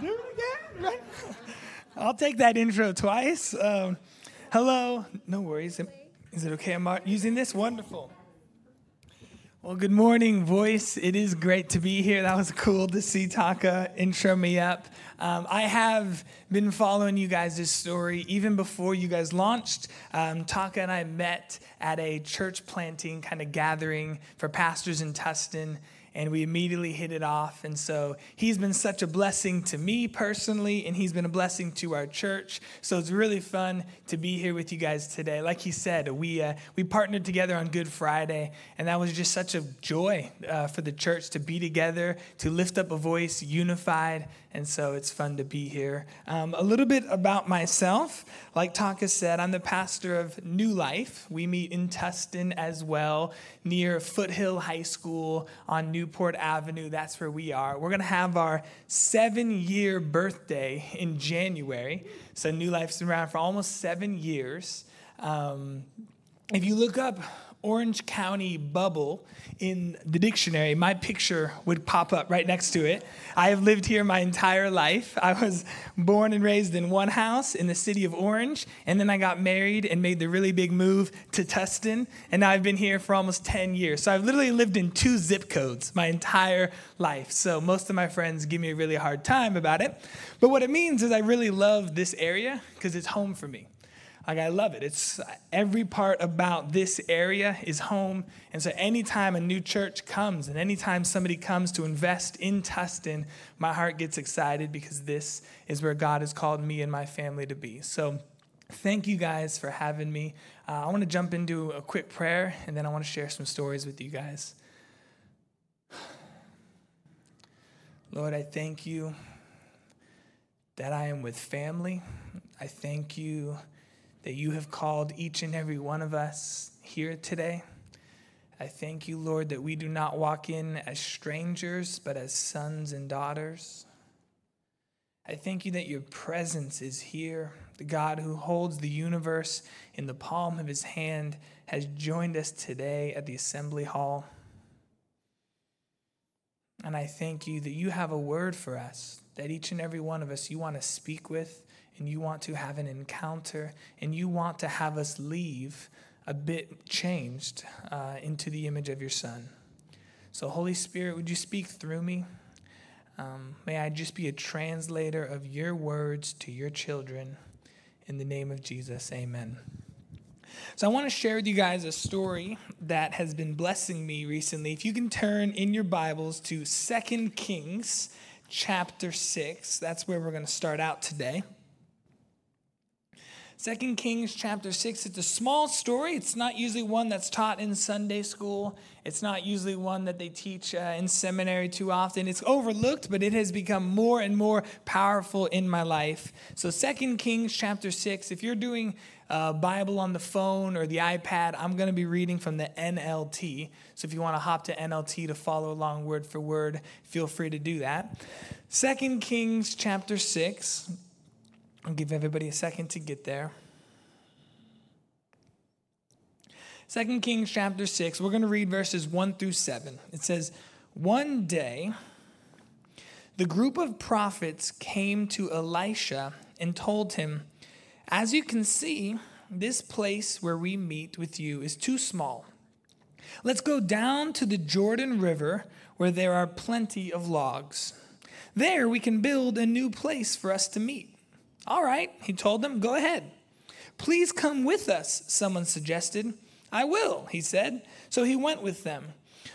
Do it again. I'll take that intro twice. Um, hello. No worries. Is it okay? I'm using this? Wonderful. Well, good morning, voice. It is great to be here. That was cool to see Taka intro me up. Um, I have been following you guys' story even before you guys launched. Um, Taka and I met at a church planting kind of gathering for pastors in Tustin and we immediately hit it off. And so he's been such a blessing to me personally, and he's been a blessing to our church. So it's really fun to be here with you guys today. Like he said, we uh, we partnered together on Good Friday, and that was just such a joy uh, for the church to be together, to lift up a voice, unified. And so it's fun to be here. Um, a little bit about myself. Like Taka said, I'm the pastor of New Life. We meet in Tustin as well, near Foothill High School on Newport Avenue. That's where we are. We're going to have our seven year birthday in January. So New Life's been around for almost seven years. Um, if you look up Orange County bubble in the dictionary, my picture would pop up right next to it. I have lived here my entire life. I was born and raised in one house in the city of Orange, and then I got married and made the really big move to Tustin, and now I've been here for almost 10 years. So I've literally lived in two zip codes my entire life. So most of my friends give me a really hard time about it. But what it means is I really love this area because it's home for me. Like I love it. It's every part about this area is home. And so anytime a new church comes and anytime somebody comes to invest in Tustin, my heart gets excited because this is where God has called me and my family to be. So thank you guys for having me. Uh, I want to jump into a quick prayer and then I want to share some stories with you guys. Lord, I thank you that I am with family. I thank you that you have called each and every one of us here today. I thank you, Lord, that we do not walk in as strangers, but as sons and daughters. I thank you that your presence is here. The God who holds the universe in the palm of his hand has joined us today at the assembly hall. And I thank you that you have a word for us, that each and every one of us you want to speak with, and you want to have an encounter and you want to have us leave a bit changed uh, into the image of your Son. So, Holy Spirit, would you speak through me? Um, may I just be a translator of your words to your children. In the name of Jesus, amen. So, I want to share with you guys a story that has been blessing me recently. If you can turn in your Bibles to Second Kings chapter 6, that's where we're going to start out today. Second Kings chapter 6, it's a small story. It's not usually one that's taught in Sunday school. It's not usually one that they teach uh, in seminary too often. It's overlooked, but it has become more and more powerful in my life. So Second Kings chapter 6, if you're doing uh, Bible on the phone or the iPad, I'm going to be reading from the NLT. So if you want to hop to NLT to follow along word for word, feel free to do that. Second Kings chapter 6 I'll give everybody a second to get there. Second Kings chapter 6, we're going to read verses 1 through 7. It says, One day, the group of prophets came to Elisha and told him, As you can see, this place where we meet with you is too small. Let's go down to the Jordan River where there are plenty of logs. There we can build a new place for us to meet. All right, he told them, go ahead. Please come with us, someone suggested. I will, he said. So he went with them.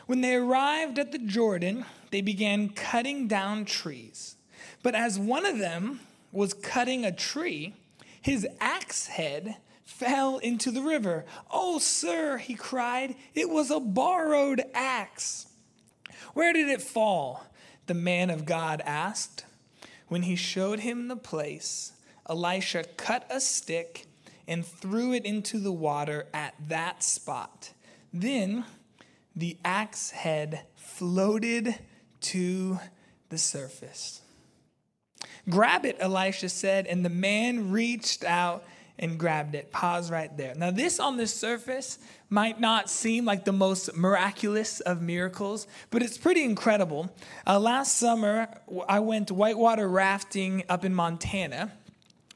When they arrived at the Jordan, they began cutting down trees. But as one of them was cutting a tree, his axe head fell into the river. Oh, sir, he cried, it was a borrowed axe. Where did it fall? The man of God asked. When he showed him the place, Elisha cut a stick and threw it into the water at that spot. Then the axe head floated to the surface. Grab it, Elisha said, and the man reached out and grabbed it. Pause right there. Now, this on the surface might not seem like the most miraculous of miracles, but it's pretty incredible. Uh, last summer, I went whitewater rafting up in Montana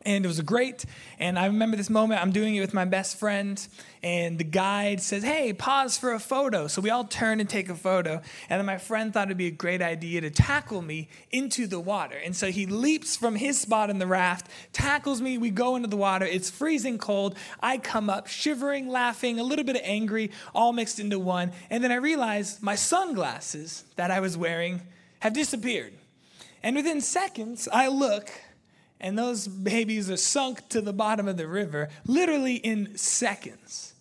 and it was great. And I remember this moment. I'm doing it with my best friend, and the guide says, "Hey, pause for a photo." So we all turn and take a photo. And then my friend thought it'd be a great idea to tackle me into the water. And so he leaps from his spot in the raft, tackles me. We go into the water. It's freezing cold. I come up, shivering, laughing, a little bit angry, all mixed into one. And then I realize my sunglasses that I was wearing have disappeared. And within seconds, I look and those babies are sunk to the bottom of the river literally in seconds.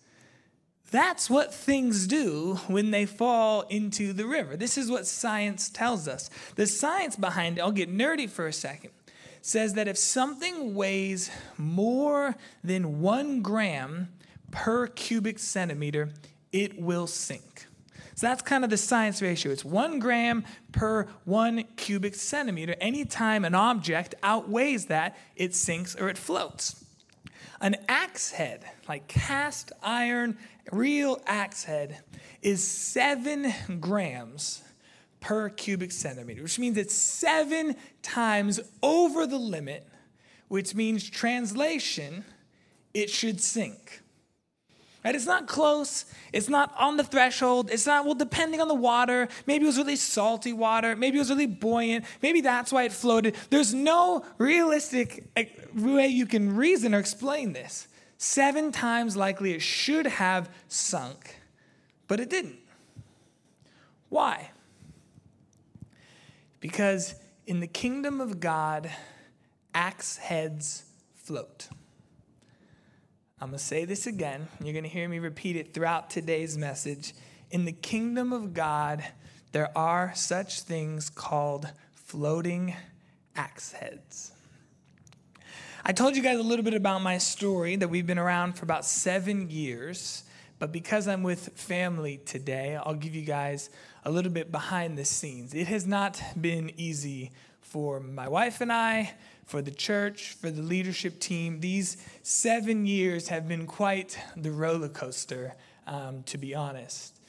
That's what things do when they fall into the river. This is what science tells us. The science behind it, I'll get nerdy for a second, says that if something weighs more than one gram per cubic centimeter, it will sink. So that's kind of the science ratio. It's one gram per one cubic centimeter. Anytime an object outweighs that, it sinks or it floats. An axe head, like cast iron, real axe head, is seven grams per cubic centimeter, which means it's seven times over the limit, which means translation, it should sink. Right? It's not close. It's not on the threshold. It's not, well, depending on the water. Maybe it was really salty water. Maybe it was really buoyant. Maybe that's why it floated. There's no realistic way you can reason or explain this. Seven times likely it should have sunk, but it didn't. Why? Because in the kingdom of God, axe heads float. I'm going to say this again. You're going to hear me repeat it throughout today's message. In the kingdom of God, there are such things called floating axe heads. I told you guys a little bit about my story that we've been around for about seven years, but because I'm with family today, I'll give you guys a little bit behind the scenes. It has not been easy for my wife and I, for the church, for the leadership team. These seven years have been quite the roller coaster, um, to be honest.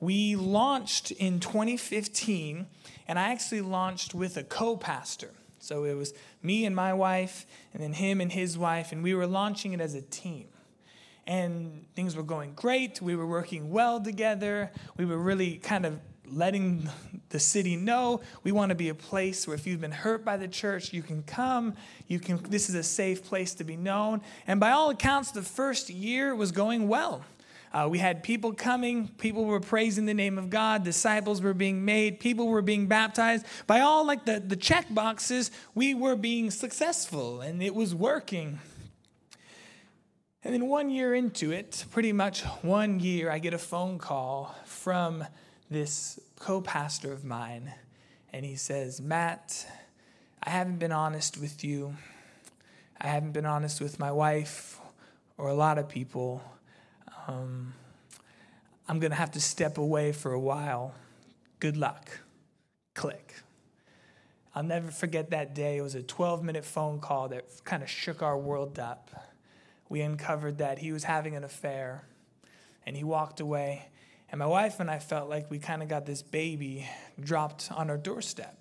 We launched in 2015, and I actually launched with a co pastor. So it was me and my wife, and then him and his wife, and we were launching it as a team. And things were going great. We were working well together. We were really kind of letting the city know we want to be a place where if you've been hurt by the church you can come. You can this is a safe place to be known. And by all accounts the first year was going well. Uh, we had people coming. People were praising the name of god. Disciples were being made. People were being baptized. By all like the, the check boxes we were being successful and it was working. And then one year into it pretty much one year i get a phone call from this co pastor of mine, and he says, Matt, I haven't been honest with you. I haven't been honest with my wife or a lot of people. Um, I'm going to have to step away for a while. Good luck. Click. I'll never forget that day. It was a 12 minute phone call that kind of shook our world up. We uncovered that he was having an affair and he walked away. And my wife and I felt like we kind of got this baby dropped on our doorstep.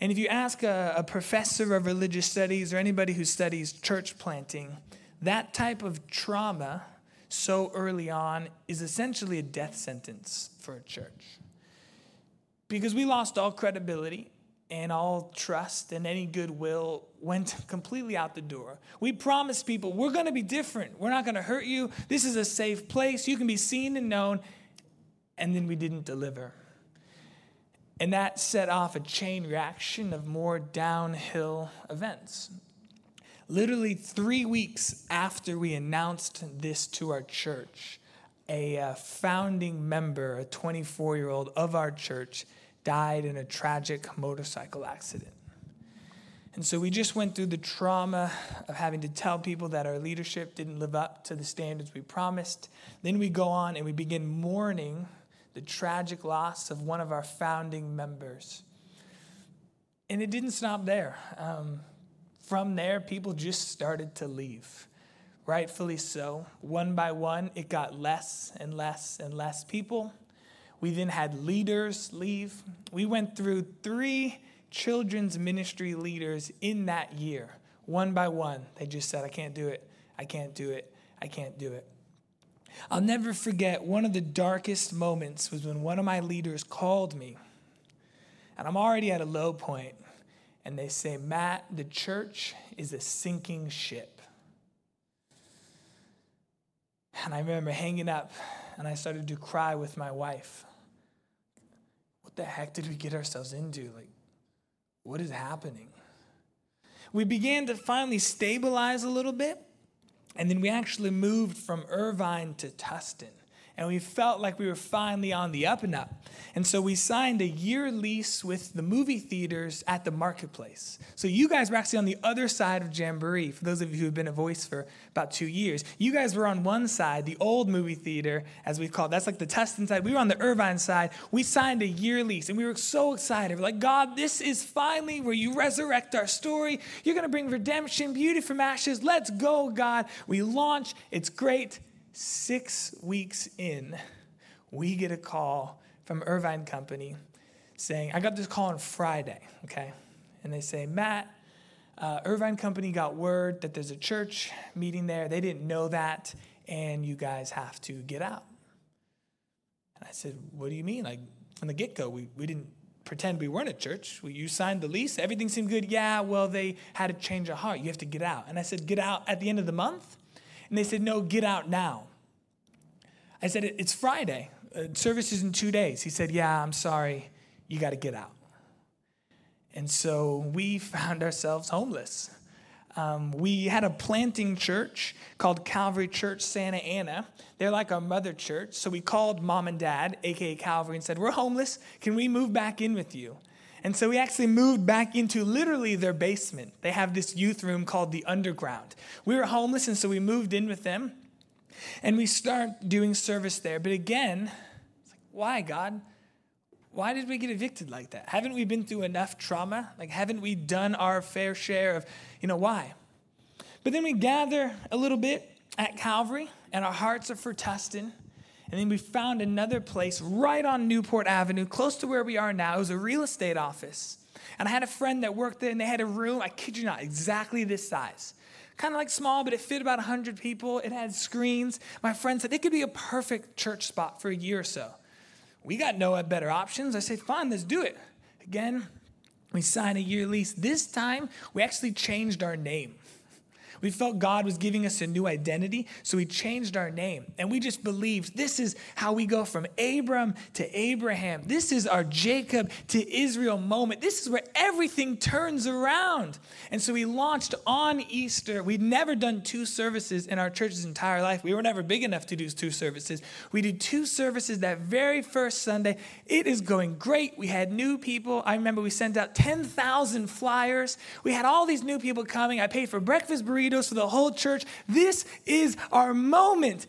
And if you ask a, a, professor of religious studies or anybody who studies church planting, that type of trauma so early on is essentially a death sentence for a church. Because we lost all credibility and all trust and any goodwill went completely out the door. We promised people, we're going to be different. We're not going to hurt you. This is a safe place. You can be seen and known. And then we didn't deliver. And that set off a chain reaction of more downhill events. Literally three weeks after we announced this to our church, a uh, founding member, a 24 year old of our church, died in a tragic motorcycle accident. And so we just went through the trauma of having to tell people that our leadership didn't live up to the standards we promised. Then we go on and we begin mourning the tragic loss of one of our founding members. And it didn't stop there. Um, from there, people just started to leave. rightfully so. One by one, it got less and less and less people. We then had leaders leave. We went through three children's ministry leaders in that year. One by one, they just said, I can't do it. I can't do it. I can't do it. I'll never forget one of the darkest moments was when one of my leaders called me. And I'm already at a low point, And they say, Matt, the church is a sinking ship. And I remember hanging up and I started to cry with my wife. The heck did we get ourselves into? Like, what is happening? We began to finally stabilize a little bit, and then we actually moved from Irvine to Tustin and we felt like we were finally on the up and up. And so we signed a year lease with the movie theaters at the marketplace. So you guys were actually on the other side of Jamboree, for those of you who have been a voice for about two years. You guys were on one side, the old movie theater, as we call it. That's like the Tustin side. We were on the Irvine side. We signed a year lease, and we were so excited. We're like, God, this is finally where you resurrect our story. You're going to bring redemption, beauty from ashes. Let's go, God. We launch. It's great. Six weeks in, we get a call from Irvine Company saying, I got this call on Friday, okay? And they say, Matt, uh, Irvine Company got word that there's a church meeting there. They didn't know that, and you guys have to get out. And I said, What do you mean? Like, from the get go, we, we didn't pretend we weren't a church. We, you signed the lease, everything seemed good. Yeah, well, they had a change of heart. You have to get out. And I said, Get out at the end of the month? And they said, No, get out now. I said, It's Friday. Uh, service is in two days. He said, Yeah, I'm sorry. You got to get out. And so we found ourselves homeless. Um, we had a planting church called Calvary Church Santa Ana. They're like our mother church. So we called mom and dad, aka Calvary, and said, We're homeless. Can we move back in with you? And so we actually moved back into literally their basement. They have this youth room called the Underground. We were homeless, and so we moved in with them. And we start doing service there. But again, it's like, why, God? Why did we get evicted like that? Haven't we been through enough trauma? Like, haven't we done our fair share of, you know, why? But then we gather a little bit at Calvary, and our hearts are for Tustin. And then we found another place right on Newport Avenue, close to where we are now. It was a real estate office. And I had a friend that worked there, and they had a room, I kid you not, exactly this size kind of like small, but it fit about 100 people. It had screens. My friend said it could be a perfect church spot for a year or so. We got no better options. I said, fine, let's do it. Again, we signed a year lease. This time, we actually changed our name. We felt God was giving us a new identity, so we changed our name. And we just believed this is how we go from Abram to Abraham. This is our Jacob to Israel moment. This is where everything turns around. And so we launched on Easter. We'd never done two services in our church's entire life. We were never big enough to do two services. We did two services that very first Sunday. It is going great. We had new people. I remember we sent out 10,000 flyers. We had all these new people coming. I paid for breakfast burritos burritos for the whole church. This is our moment.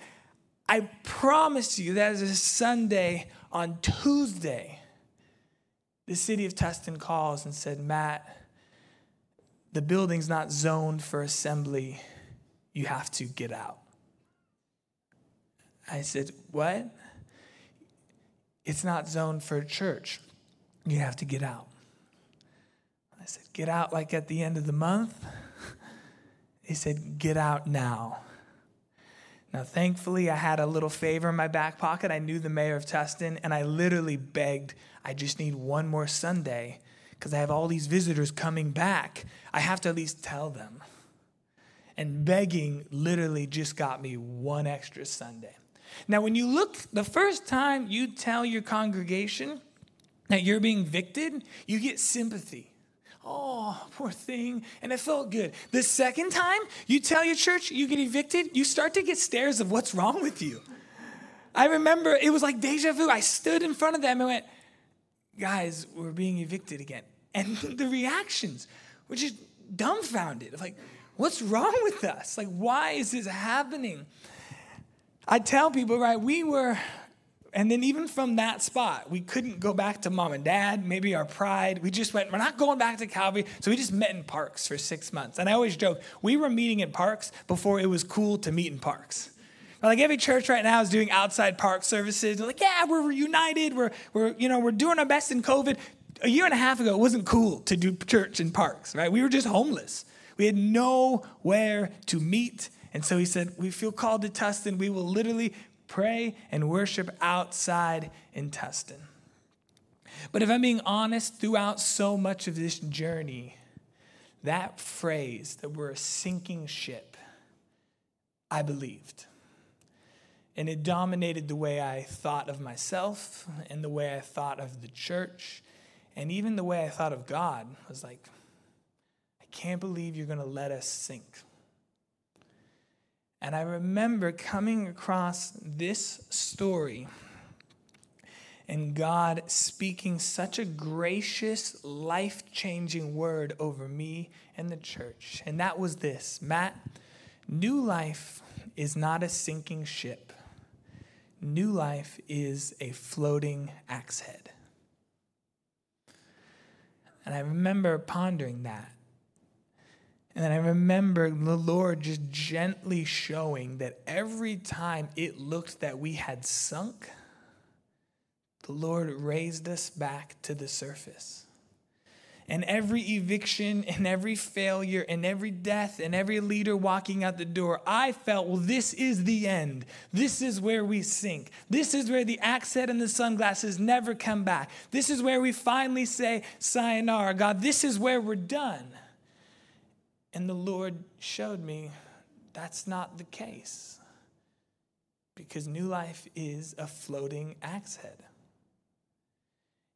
I promise you that is a Sunday on Tuesday. The city of Tustin calls and said, Matt, the building's not zoned for assembly. You have to get out. I said, What? It's not zoned for church. You have to get out. I said, Get out like at the end of the month? He said, Get out now. Now, thankfully, I had a little favor in my back pocket. I knew the mayor of Tustin, and I literally begged, I just need one more Sunday because I have all these visitors coming back. I have to at least tell them. And begging literally just got me one extra Sunday. Now, when you look, the first time you tell your congregation that you're being evicted, you get sympathy oh, poor thing. And it felt good. The second time you tell your church you get evicted, you start to get stares of what's wrong with you. I remember it was like deja vu. I stood in front of them and went, guys, we're being evicted again. And the reactions were just dumbfounded. Like, what's wrong with us? Like, why is this happening? I tell people, right, we were And then even from that spot, we couldn't go back to mom and dad, maybe our pride. We just went, we're not going back to Calvary. So we just met in parks for six months. And I always joke, we were meeting in parks before it was cool to meet in parks. Like every church right now is doing outside park services. They're like, yeah, we're reunited. We're, we're, you know, we're doing our best in COVID. A year and a half ago, it wasn't cool to do church in parks, right? We were just homeless. We had nowhere to meet. And so he said, we feel called to Tustin. We will literally pray and worship outside in Tustin. But if I'm being honest, throughout so much of this journey, that phrase that we're a sinking ship, I believed. And it dominated the way I thought of myself and the way I thought of the church and even the way I thought of God. I was like, I can't believe you're going to let us sink. And I remember coming across this story and God speaking such a gracious, life changing word over me and the church. And that was this Matt, new life is not a sinking ship, new life is a floating axe head. And I remember pondering that. And then I remember the Lord just gently showing that every time it looked that we had sunk, the Lord raised us back to the surface. And every eviction and every failure and every death and every leader walking out the door, I felt, well, this is the end. This is where we sink. This is where the axe head and the sunglasses never come back. This is where we finally say, Sayonara, God, this is where we're done. And the Lord showed me that's not the case. Because new life is a floating axe head.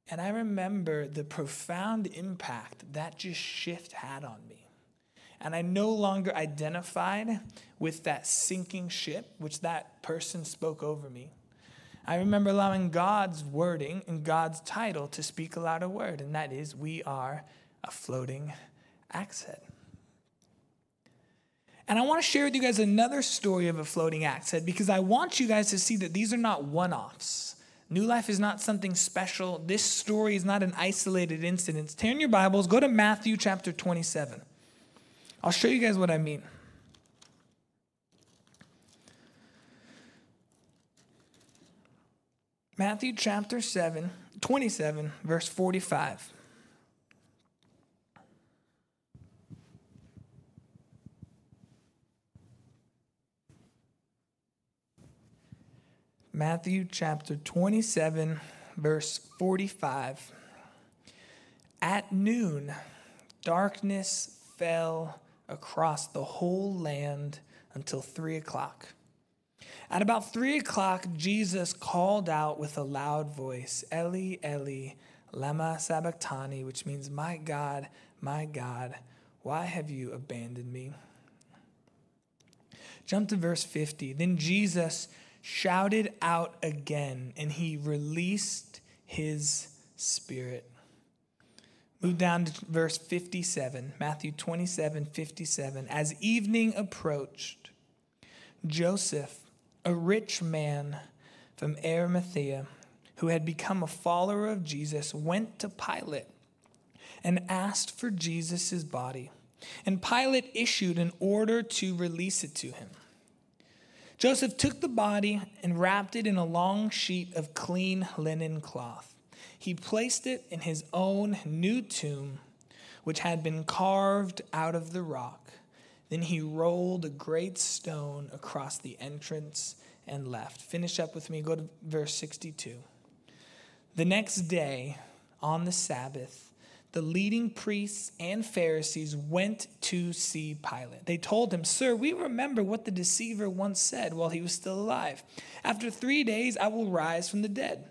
And I remember the profound impact that just shift had on me. And I no longer identified with that sinking ship, which that person spoke over me. I remember allowing God's wording and God's title to speak aloud a louder word, and that is, we are a floating axe head. And I want to share with you guys another story of a floating axe head because I want you guys to see that these are not one offs. New life is not something special. This story is not an isolated incident. Turn your Bibles, go to Matthew chapter 27. I'll show you guys what I mean. Matthew chapter 7, 27, verse 45. Matthew chapter 27, verse 45. At noon, darkness fell across the whole land until three o'clock. At about three o'clock, Jesus called out with a loud voice, Eli, Eli, lema sabachthani, which means, My God, my God, why have you abandoned me? Jump to verse 50. Then Jesus shouted out again, and he released his spirit. Move down to verse 57, Matthew 27 57. As evening approached, Joseph, a rich man from Arimathea, who had become a follower of Jesus, went to Pilate and asked for Jesus' body. And Pilate issued an order to release it to him. Joseph took the body and wrapped it in a long sheet of clean linen cloth. He placed it in his own new tomb, which had been carved out of the rock. Then he rolled a great stone across the entrance and left. Finish up with me. Go to verse 62. The next day, on the Sabbath, the leading priests and Pharisees went to see Pilate. They told him, Sir, we remember what the deceiver once said while he was still alive. After three days, I will rise from the dead.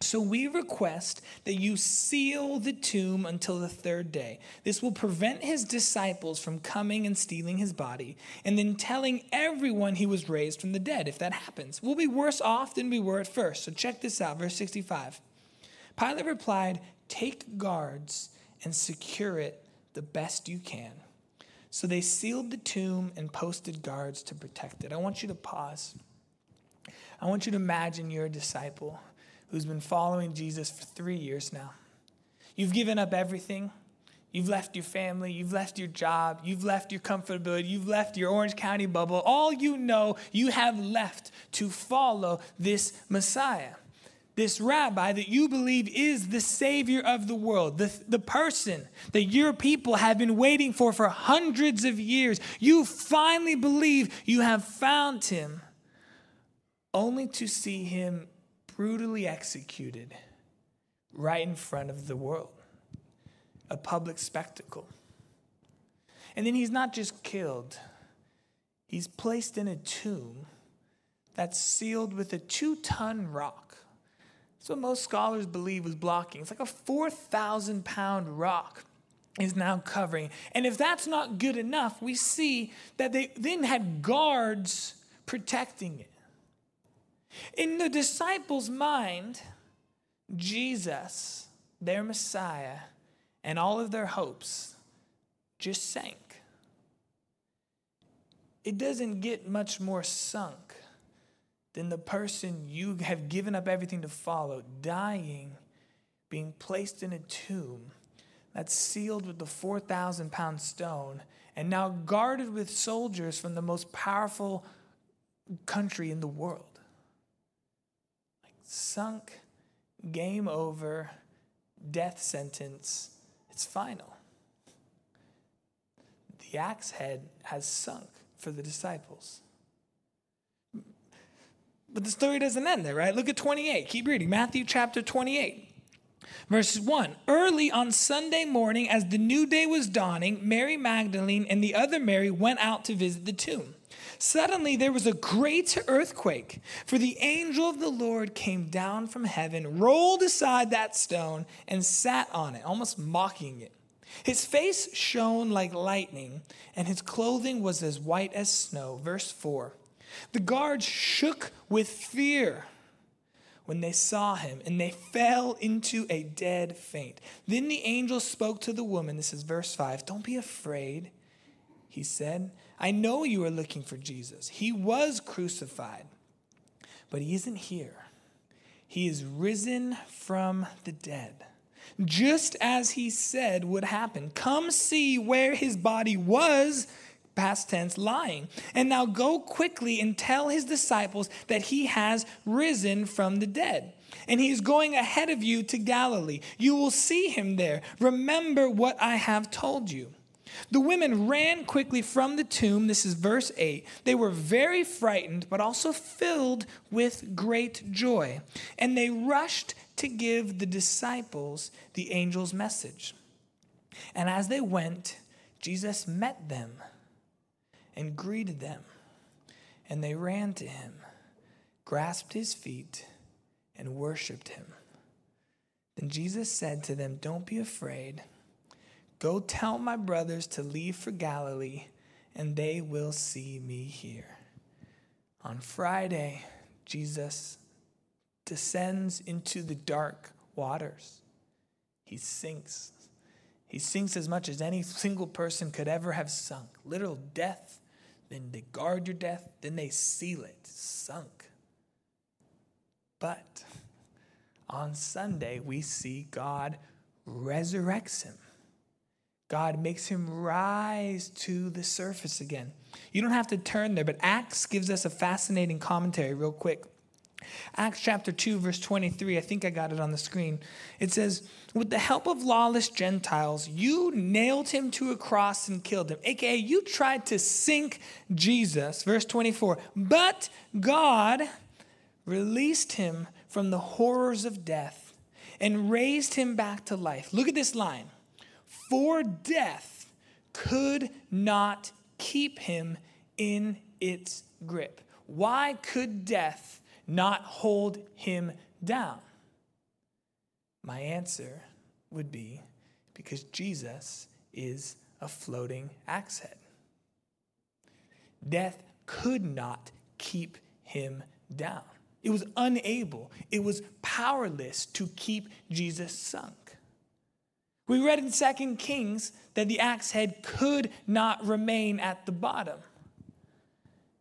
So we request that you seal the tomb until the third day. This will prevent his disciples from coming and stealing his body and then telling everyone he was raised from the dead. If that happens, we'll be worse off than we were at first. So check this out, verse 65. Pilate replied, Take guards and secure it the best you can. So they sealed the tomb and posted guards to protect it. I want you to pause. I want you to imagine you're a disciple who's been following Jesus for three years now. You've given up everything. You've left your family, you've left your job, you've left your comfortability, you've left your Orange County bubble. All you know, you have left to follow this Messiah, this rabbi that you believe is the Savior of the world, the, the person that your people have been waiting for for hundreds of years. You finally believe you have found him, only to see him brutally executed right in front of the world a public spectacle. And then he's not just killed, he's placed in a tomb that's sealed with a two ton rock. What most scholars believe was blocking. It's like a 4,000 pound rock is now covering. And if that's not good enough, we see that they then had guards protecting it. In the disciples' mind, Jesus, their Messiah, and all of their hopes just sank. It doesn't get much more sunk than the person you have given up everything to follow, dying, being placed in a tomb that's sealed with the 4,000 pound stone, and now guarded with soldiers from the most powerful country in the world. Like sunk, game over, death sentence it's final. The axe head has sunk for the disciples. But the story doesn't end there, right? Look at 28. Keep reading. Matthew chapter 28. Verse 1 Early on Sunday morning, as the new day was dawning, Mary Magdalene and the other Mary went out to visit the tomb. Suddenly there was a great earthquake, for the angel of the Lord came down from heaven, rolled aside that stone, and sat on it, almost mocking it. His face shone like lightning, and his clothing was as white as snow. Verse 4 The guards shook with fear when they saw him, and they fell into a dead faint. Then the angel spoke to the woman. This is verse 5 Don't be afraid, he said. I know you are looking for Jesus. He was crucified, but he isn't here. He is risen from the dead, just as he said would happen. Come see where his body was, past tense, lying. And now go quickly and tell his disciples that he has risen from the dead. And he is going ahead of you to Galilee. You will see him there. Remember what I have told you. The women ran quickly from the tomb. This is verse 8. They were very frightened, but also filled with great joy. And they rushed to give the disciples the angel's message. And as they went, Jesus met them and greeted them. And they ran to him, grasped his feet, and worshiped him. Then Jesus said to them, Don't be afraid. Go tell my brothers to leave for Galilee, and they will see me here. On Friday, Jesus descends into the dark waters. He sinks. He sinks as much as any single person could ever have sunk. Literal death. Then they guard your death, then they seal it. Sunk. But on Sunday, we see God resurrects him. God makes him rise to the surface again. You don't have to turn there, but Acts gives us a fascinating commentary, real quick. Acts chapter 2, verse 23, I think I got it on the screen. It says, With the help of lawless Gentiles, you nailed him to a cross and killed him. AKA, you tried to sink Jesus. Verse 24, but God released him from the horrors of death and raised him back to life. Look at this line for death could not keep him in its grip. Why could death not hold him down? My answer would be because Jesus is a floating axe head. Death could not keep him down. It was unable, it was powerless to keep Jesus sunk. We read in 2 Kings that the axe head could not remain at the bottom.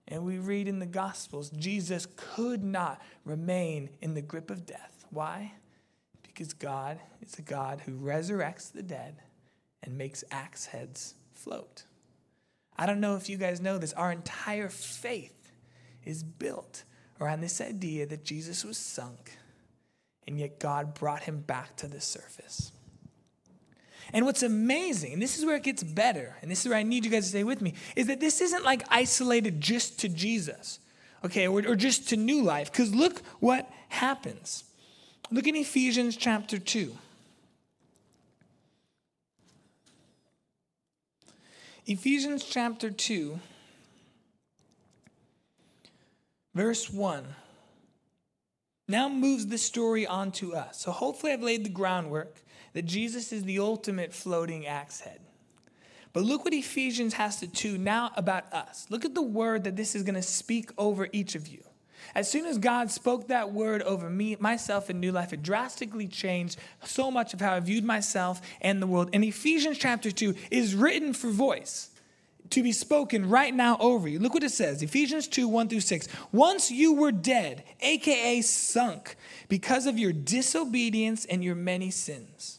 And we read in the Gospels, Jesus could not remain in the grip of death. Why? Because God is a God who resurrects the dead and makes axe heads float. I don't know if you guys know this. Our entire faith is built around this idea that Jesus was sunk, and yet God brought him back to the surface. And what's amazing, and this is where it gets better, and this is where I need you guys to stay with me, is that this isn't like isolated just to Jesus, okay, or, or just to new life, because look what happens. Look in Ephesians chapter 2. Ephesians chapter 2, verse 1, now moves the story onto us. So hopefully, I've laid the groundwork that Jesus is the ultimate floating axe head. But look what Ephesians has to do now about us. Look at the word that this is going to speak over each of you. As soon as God spoke that word over me, myself, in New Life, it drastically changed so much of how I viewed myself and the world. And Ephesians chapter 2 is written for voice to be spoken right now over you. Look what it says Ephesians 2 1 through 6. Once you were dead, aka sunk, because of your disobedience and your many sins.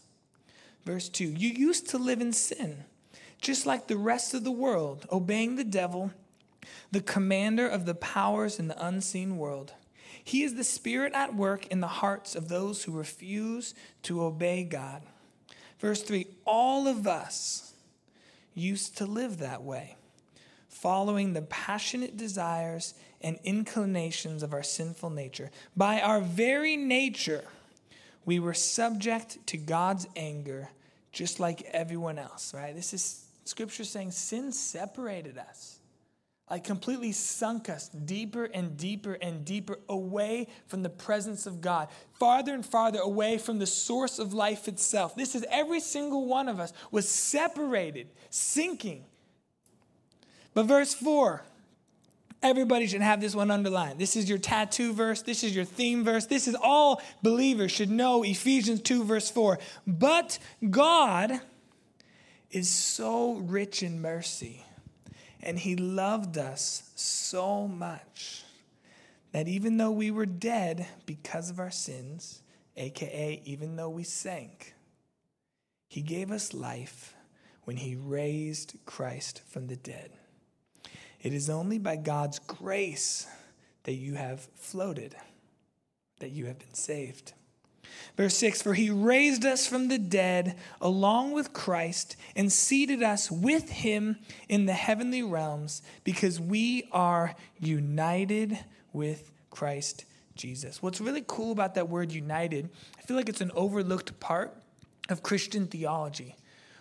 Verse 2 You used to live in sin, just like the rest of the world, obeying the devil the commander of the powers in the unseen world. He is the spirit at work in the hearts of those who refuse to obey God. Verse 3 All of us used to live that way, following the passionate desires and inclinations of our sinful nature. By our very nature, we were subject to God's anger just like everyone else, right? This is scripture saying sin separated us like completely sunk us deeper and deeper and deeper away from the presence of God, farther and farther away from the source of life itself. This is every single one of us was separated, sinking. But verse 4, everybody should have this one underlined. This is your tattoo verse, this is your theme verse. This is all believers should know Ephesians 2, verse 4. But God is so rich in mercy and he loved us so much that even though we were dead because of our sins, aka even though we sank, he gave us life when he raised Christ from the dead. It is only by God's grace that you have floated, that you have been saved. Verse 6 For he raised us from the dead along with Christ and seated us with him in the heavenly realms because we are united with Christ Jesus. What's really cool about that word united, I feel like it's an overlooked part of Christian theology.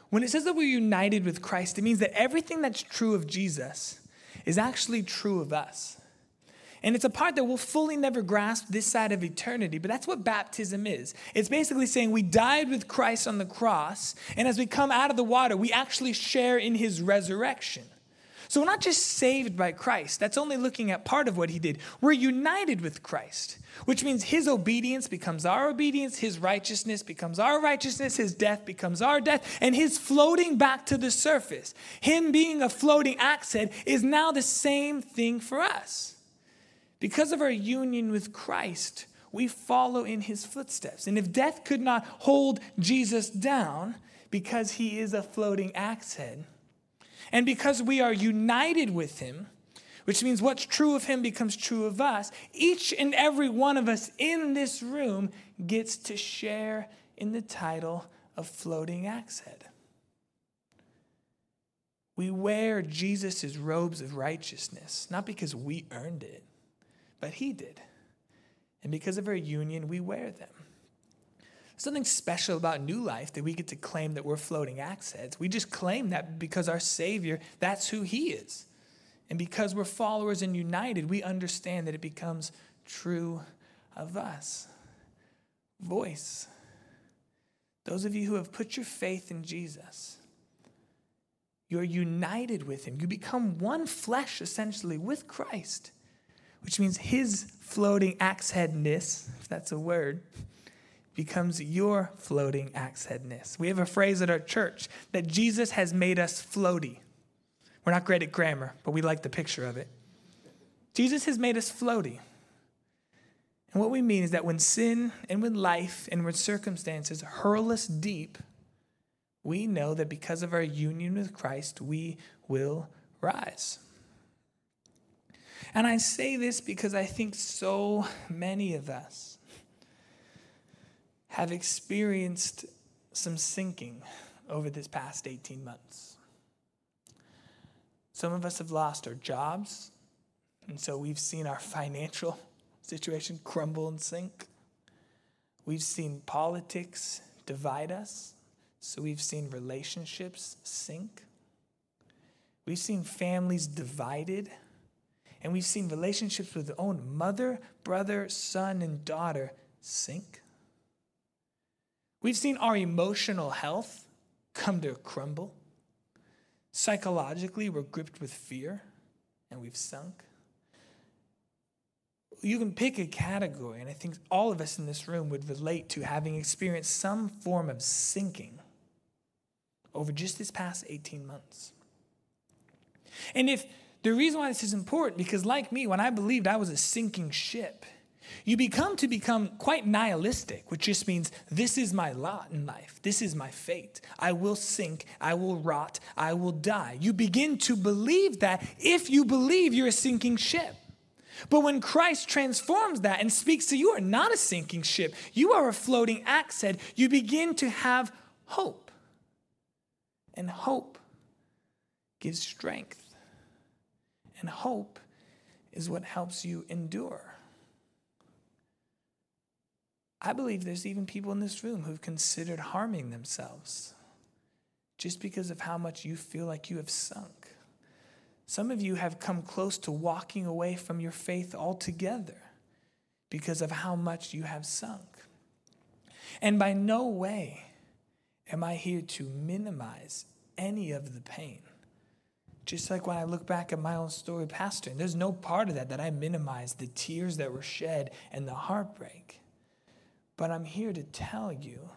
When it says that we're united with Christ, it means that everything that's true of Jesus is actually true of us. And it's a part that we'll fully never grasp this side of eternity, but that's what baptism is. It's basically saying we died with Christ on the cross, and as we come out of the water, we actually share in his resurrection. So we're not just saved by Christ, that's only looking at part of what he did. We're united with Christ, which means his obedience becomes our obedience, his righteousness becomes our righteousness, his death becomes our death, and his floating back to the surface, him being a floating axe head, is now the same thing for us. Because of our union with Christ, we follow in his footsteps. And if death could not hold Jesus down because he is a floating axe head, and because we are united with him, which means what's true of him becomes true of us, each and every one of us in this room gets to share in the title of floating axe head. We wear Jesus' robes of righteousness, not because we earned it, but he did. And because of our union, we wear them. Something special about New Life that we get to claim that we're floating axe heads. We just claim that because our Savior, that's who He is. And because we're followers and united, we understand that it becomes true of us. Voice. Those of you who have put your faith in Jesus, you're united with Him. You become one flesh, essentially, with Christ which means his floating axe headness, if that's a word, becomes your floating axe headness. We have a phrase at our church that Jesus has made us floaty. We're not great at grammar, but we like the picture of it. Jesus has made us floaty. And what we mean is that when sin and when life and when circumstances hurl us deep, we know that because of our union with Christ, we will rise. And I say this because I think so many of us have experienced some sinking over this past 18 months. Some of us have lost our jobs, and so we've seen our financial situation crumble and sink. We've seen politics divide us, so we've seen relationships sink. We've seen families divided, and we've seen relationships with the own mother, brother, son, and daughter sink. We've seen our emotional health come to a crumble. Psychologically, we're gripped with fear and we've sunk you can pick a category, and I think all of us in this room would relate to having experienced some form of sinking over just this past 18 months. And if the reason why this is important, because like me, when I believed I was a sinking ship, you become to become quite nihilistic, which just means this is my lot in life. This is my fate. I will sink. I will rot. I will die. You begin to believe that if you believe you're a sinking ship. But when Christ transforms that and speaks to you, are not a sinking ship, you are a floating axe head, you begin to have hope. And hope gives strength. And hope is what helps you endure. I believe there's even people in this room who've considered harming themselves just because of how much you feel like you have sunk. Some of you have come close to walking away from your faith altogether because of how much you have sunk. And by no way am I here to minimize any of the pain. Just like when I look back at my own story, Pastor, and there's no part of that that I minimize the tears that were shed and the heartbreak. But I'm here to tell you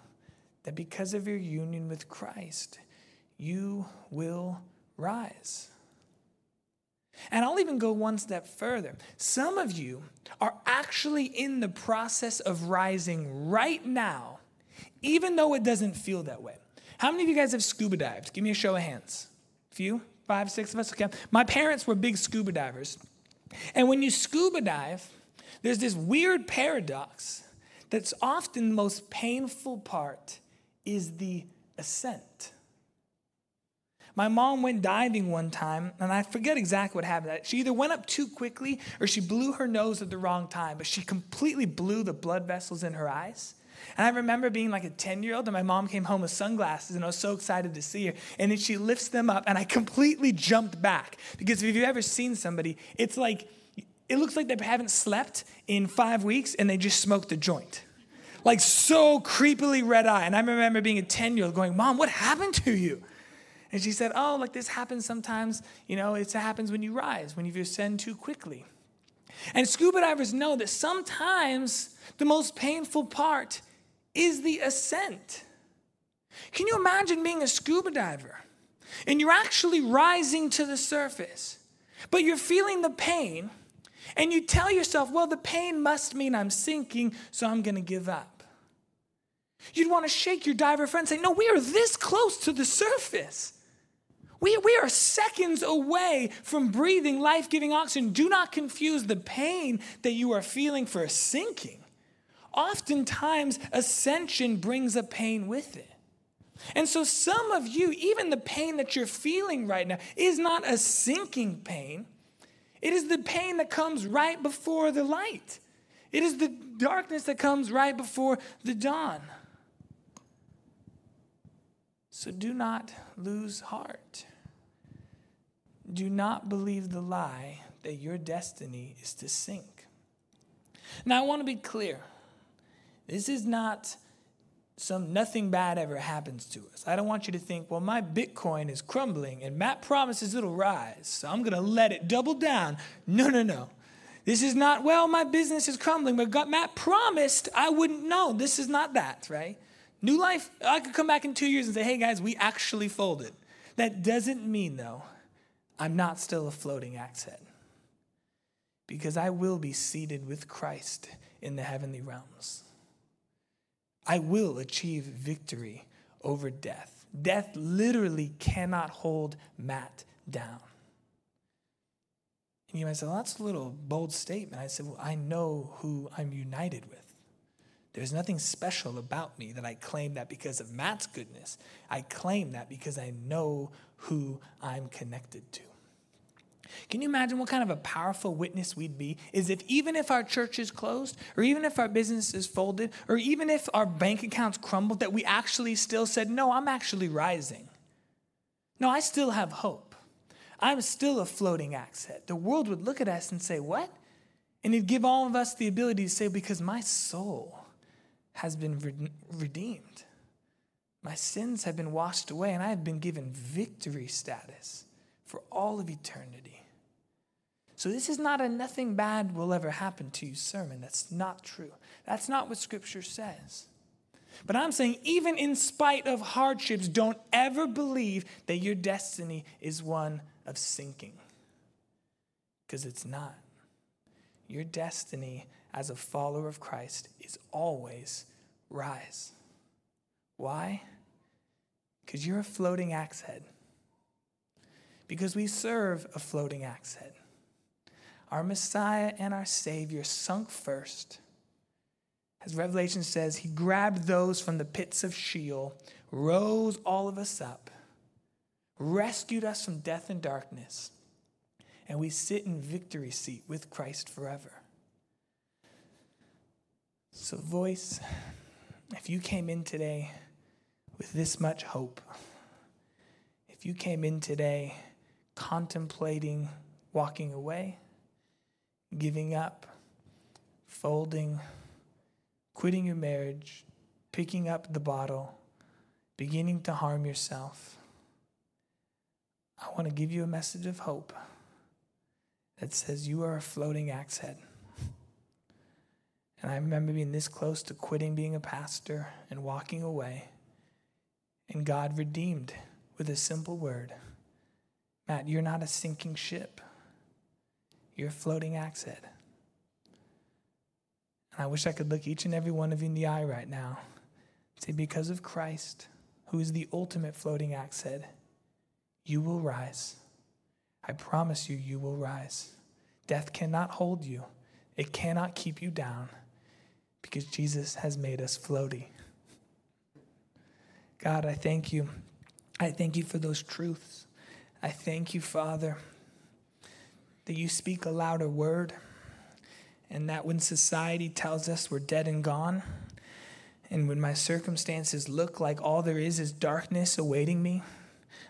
that because of your union with Christ, you will rise. And I'll even go one step further. Some of you are actually in the process of rising right now, even though it doesn't feel that way. How many of you guys have scuba dived? Give me a show of hands. A few? Five, six of us? Okay. My parents were big scuba divers. And when you scuba dive, there's this weird paradox that's often the most painful part is the ascent. My mom went diving one time, and I forget exactly what happened. She either went up too quickly or she blew her nose at the wrong time, but she completely blew the blood vessels in her eyes. And I remember being like a 10 year old, and my mom came home with sunglasses, and I was so excited to see her. And then she lifts them up, and I completely jumped back. Because if you've ever seen somebody, it's like, it looks like they haven't slept in five weeks and they just smoked a joint. Like so creepily red eye. And I remember being a 10 year old going, Mom, what happened to you? And she said, Oh, like this happens sometimes. You know, it happens when you rise, when you ascend too quickly. And scuba divers know that sometimes the most painful part is the ascent. Can you imagine being a scuba diver and you're actually rising to the surface, but you're feeling the pain, and you tell yourself, well, the pain must mean I'm sinking, so I'm going to give up. You'd want to shake your diver friend and say, no, we are this close to the surface. We, we are seconds away from breathing life giving oxygen. Do not confuse the pain that you are feeling for sinking. Oftentimes, ascension brings a pain with it. And so, some of you, even the pain that you're feeling right now, is not a sinking pain. It is the pain that comes right before the light. It is the darkness that comes right before the dawn. So do not lose heart. Do not believe the lie that your destiny is to sink. Now, I want to be clear. This is not some nothing bad ever happens to us. I don't want you to think, well, my Bitcoin is crumbling and Matt promises it'll rise, so I'm to let it double down. No, no, no. This is not, well, my business is crumbling, but God, Matt promised I wouldn't know. This is not that, right? New life, I could come back in two years and say, hey guys, we actually folded. That doesn't mean, though, I'm not still a floating head. because I will be seated with Christ in the heavenly realms. I will achieve victory over death. Death literally cannot hold Matt down. And you might say, well, that's a little bold statement. I said, well, I know who I'm united with. There's nothing special about me that I claim that because of Matt's goodness. I claim that because I know who I'm connected to. Can you imagine what kind of a powerful witness we'd be? Is if even if our church is closed, or even if our business is folded, or even if our bank accounts crumbled, that we actually still said, No, I'm actually rising. No, I still have hope. I'm still a floating axe head. The world would look at us and say, What? And it'd give all of us the ability to say, Because my soul has been redeemed. My sins have been washed away, and I have been given victory status for all of eternity. So, this is not a nothing bad will ever happen to you sermon. That's not true. That's not what Scripture says. But I'm saying, even in spite of hardships, don't ever believe that your destiny is one of sinking. Because it's not. Your destiny as a follower of Christ is always rise. Why? Because you're a floating axe head. Because we serve a floating axe head. Our Messiah and our Savior sunk first. As Revelation says, he grabbed those from the pits of Sheol, rose all of us up, rescued us from death and darkness, and we sit in victory seat with Christ forever. So, voice, if you came in today with this much hope, if you came in today contemplating walking away, giving up, folding, quitting your marriage, picking up the bottle, beginning to harm yourself, I want to give you a message of hope that says you are a floating axe head. And I remember being this close to quitting being a pastor and walking away. And God redeemed with a simple word Matt, you're not a sinking ship, you're a floating axe head. And I wish I could look each and every one of you in the eye right now and say, because of Christ, who is the ultimate floating axe head, you will rise. I promise you, you will rise. Death cannot hold you, it cannot keep you down because Jesus has made us floaty. God, I thank you. I thank you for those truths. I thank you, Father, that you speak a louder word, and that when society tells us we're dead and gone, and when my circumstances look like all there is is darkness awaiting me,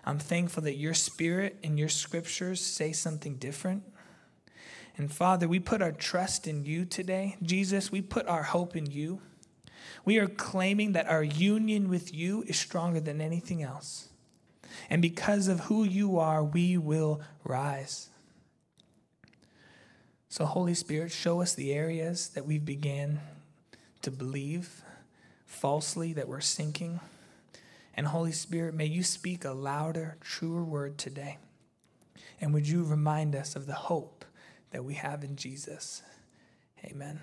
I'm thankful that your spirit and your scriptures say something different. And Father, we put our trust in you today. Jesus, we put our hope in you. We are claiming that our union with you is stronger than anything else. And because of who you are, we will rise. So, Holy Spirit, show us the areas that we've began to believe falsely that we're sinking. And, Holy Spirit, may you speak a louder, truer word today. And would you remind us of the hope that we have in Jesus. Amen.